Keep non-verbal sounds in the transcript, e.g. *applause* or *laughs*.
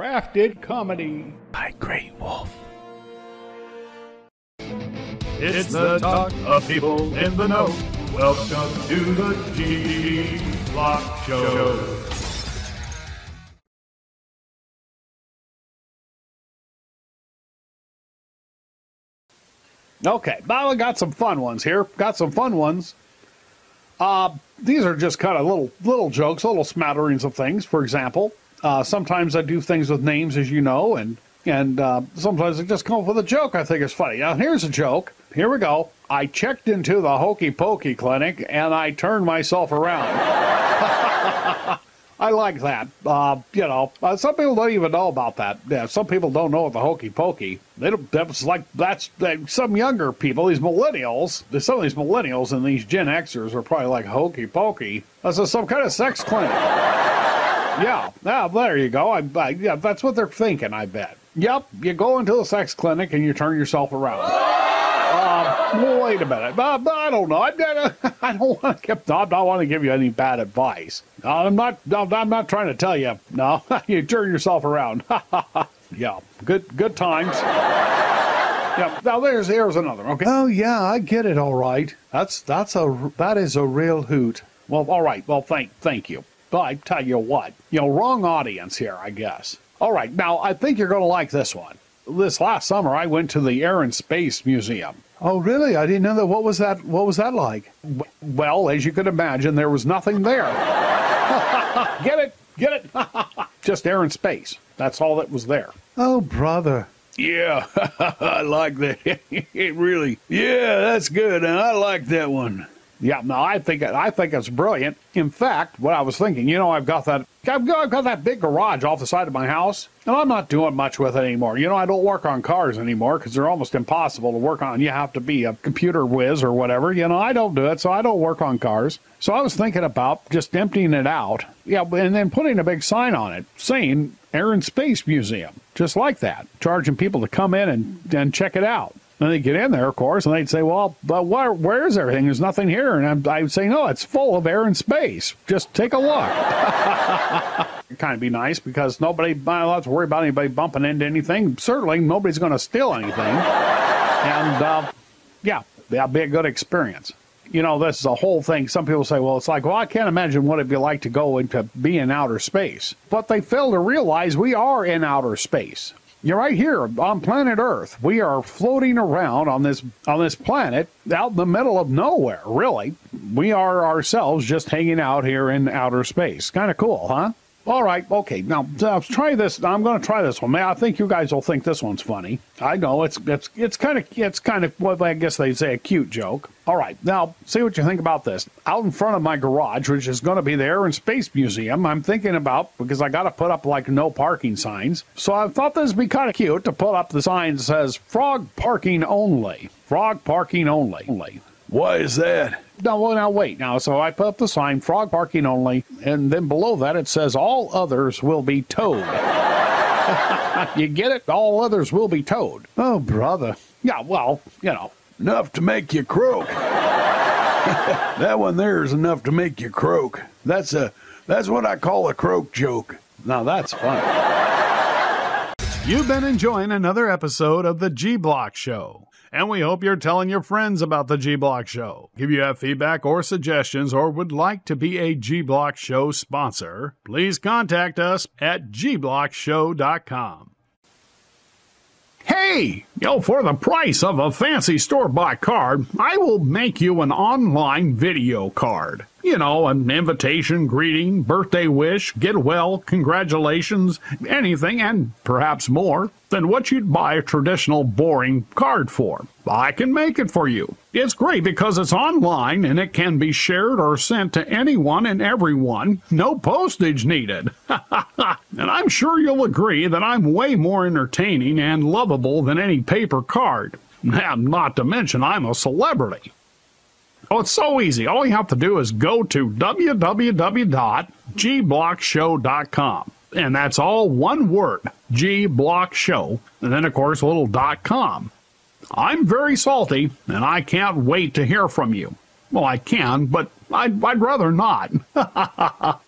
Crafted comedy. by Great Wolf. It's the talk of people in the know. Welcome to the G Block Show. Okay, now I got some fun ones here. Got some fun ones. Uh, these are just kind of little little jokes, little smatterings of things. For example, uh, sometimes I do things with names, as you know, and and uh, sometimes I just come up with a joke I think is funny. Now here's a joke. Here we go. I checked into the Hokey Pokey clinic and I turned myself around. *laughs* I like that. Uh, you know, uh, some people don't even know about that. Yeah, some people don't know the hokey pokey. They don't. That's like that's that, some younger people. These millennials. Some of these millennials and these Gen Xers are probably like hokey pokey. That's is some kind of sex clinic. Yeah, yeah. There you go. I, I, yeah, that's what they're thinking. I bet. Yep. You go into the sex clinic and you turn yourself around. Uh, wait a minute. Uh, I don't know. I, I *laughs* don't want to give. I don't want to give you any bad advice. I'm not. I'm not trying to tell you. No, *laughs* you turn yourself around. *laughs* yeah, good. Good times. Yeah. Now there's here's another. Okay. Oh yeah, I get it. All right. That's that's a that is a real hoot. Well, all right. Well, thank thank you. But I tell you what, you know, wrong audience here, I guess. All right. Now I think you're going to like this one this last summer I went to the Air and Space Museum. Oh, really? I didn't know that. What was that? What was that like? Well, as you could imagine, there was nothing there. *laughs* get it? Get it? *laughs* Just air and space. That's all that was there. Oh, brother. Yeah, *laughs* I like that. it really. Yeah, that's good. I like that one. Yeah, no, I think I think it's brilliant. In fact, what I was thinking, you know, I've got that I've got, I've got that big garage off the side of my house, and I'm not doing much with it anymore. You know, I don't work on cars anymore because they're almost impossible to work on. You have to be a computer whiz or whatever. You know, I don't do it, so I don't work on cars. So I was thinking about just emptying it out, yeah, and then putting a big sign on it saying Air and Space Museum, just like that, charging people to come in and, and check it out. And they'd get in there, of course, and they'd say, "Well, but where, where is everything? There's nothing here." And I would say, "No, it's full of air and space. Just take a look." It'd kind of be nice because nobody, have to worry about anybody bumping into anything. Certainly, nobody's going to steal anything, and uh, yeah, that'd be a good experience. You know, this is a whole thing. Some people say, "Well, it's like, well, I can't imagine what it'd be like to go into be in outer space," but they fail to realize we are in outer space. You're right here on planet Earth. We are floating around on this on this planet out in the middle of nowhere, really. We are ourselves just hanging out here in outer space. Kind of cool, huh? All right, okay. Now uh, try this. I'm going to try this one. Man, I think you guys will think this one's funny. I know it's it's it's kind of it's kind of what I guess they say a cute joke. All right, now see what you think about this. Out in front of my garage, which is going to be the Air and Space Museum, I'm thinking about because I got to put up like no parking signs. So I thought this would be kind of cute to put up the sign that says "Frog Parking Only." Frog parking only. Why is that? No, well, now wait. Now, so I put up the sign, frog parking only, and then below that it says all others will be towed. *laughs* you get it? All others will be towed. Oh, brother. Yeah, well, you know. Enough to make you croak. *laughs* that one there is enough to make you croak. That's a that's what I call a croak joke. Now that's fun. You've been enjoying another episode of the G Block Show, and we hope you're telling your friends about the G Block Show. If you have feedback or suggestions or would like to be a G Block Show sponsor, please contact us at gblockshow.com. Hey, yo, for the price of a fancy store bought card, I will make you an online video card. You know, an invitation, greeting, birthday wish, get well, congratulations, anything, and perhaps more than what you'd buy a traditional boring card for. I can make it for you. It's great because it's online and it can be shared or sent to anyone and everyone. No postage needed. *laughs* and I'm sure you'll agree that I'm way more entertaining and lovable than any paper card. *laughs* And not to mention, I'm a celebrity. Oh, it's so easy. All you have to do is go to www.gblockshow.com. And that's all one word, gblockshow, And then, of course, little dot com. I'm very salty, and I can't wait to hear from you. Well, I can, but I'd, I'd rather not. *laughs*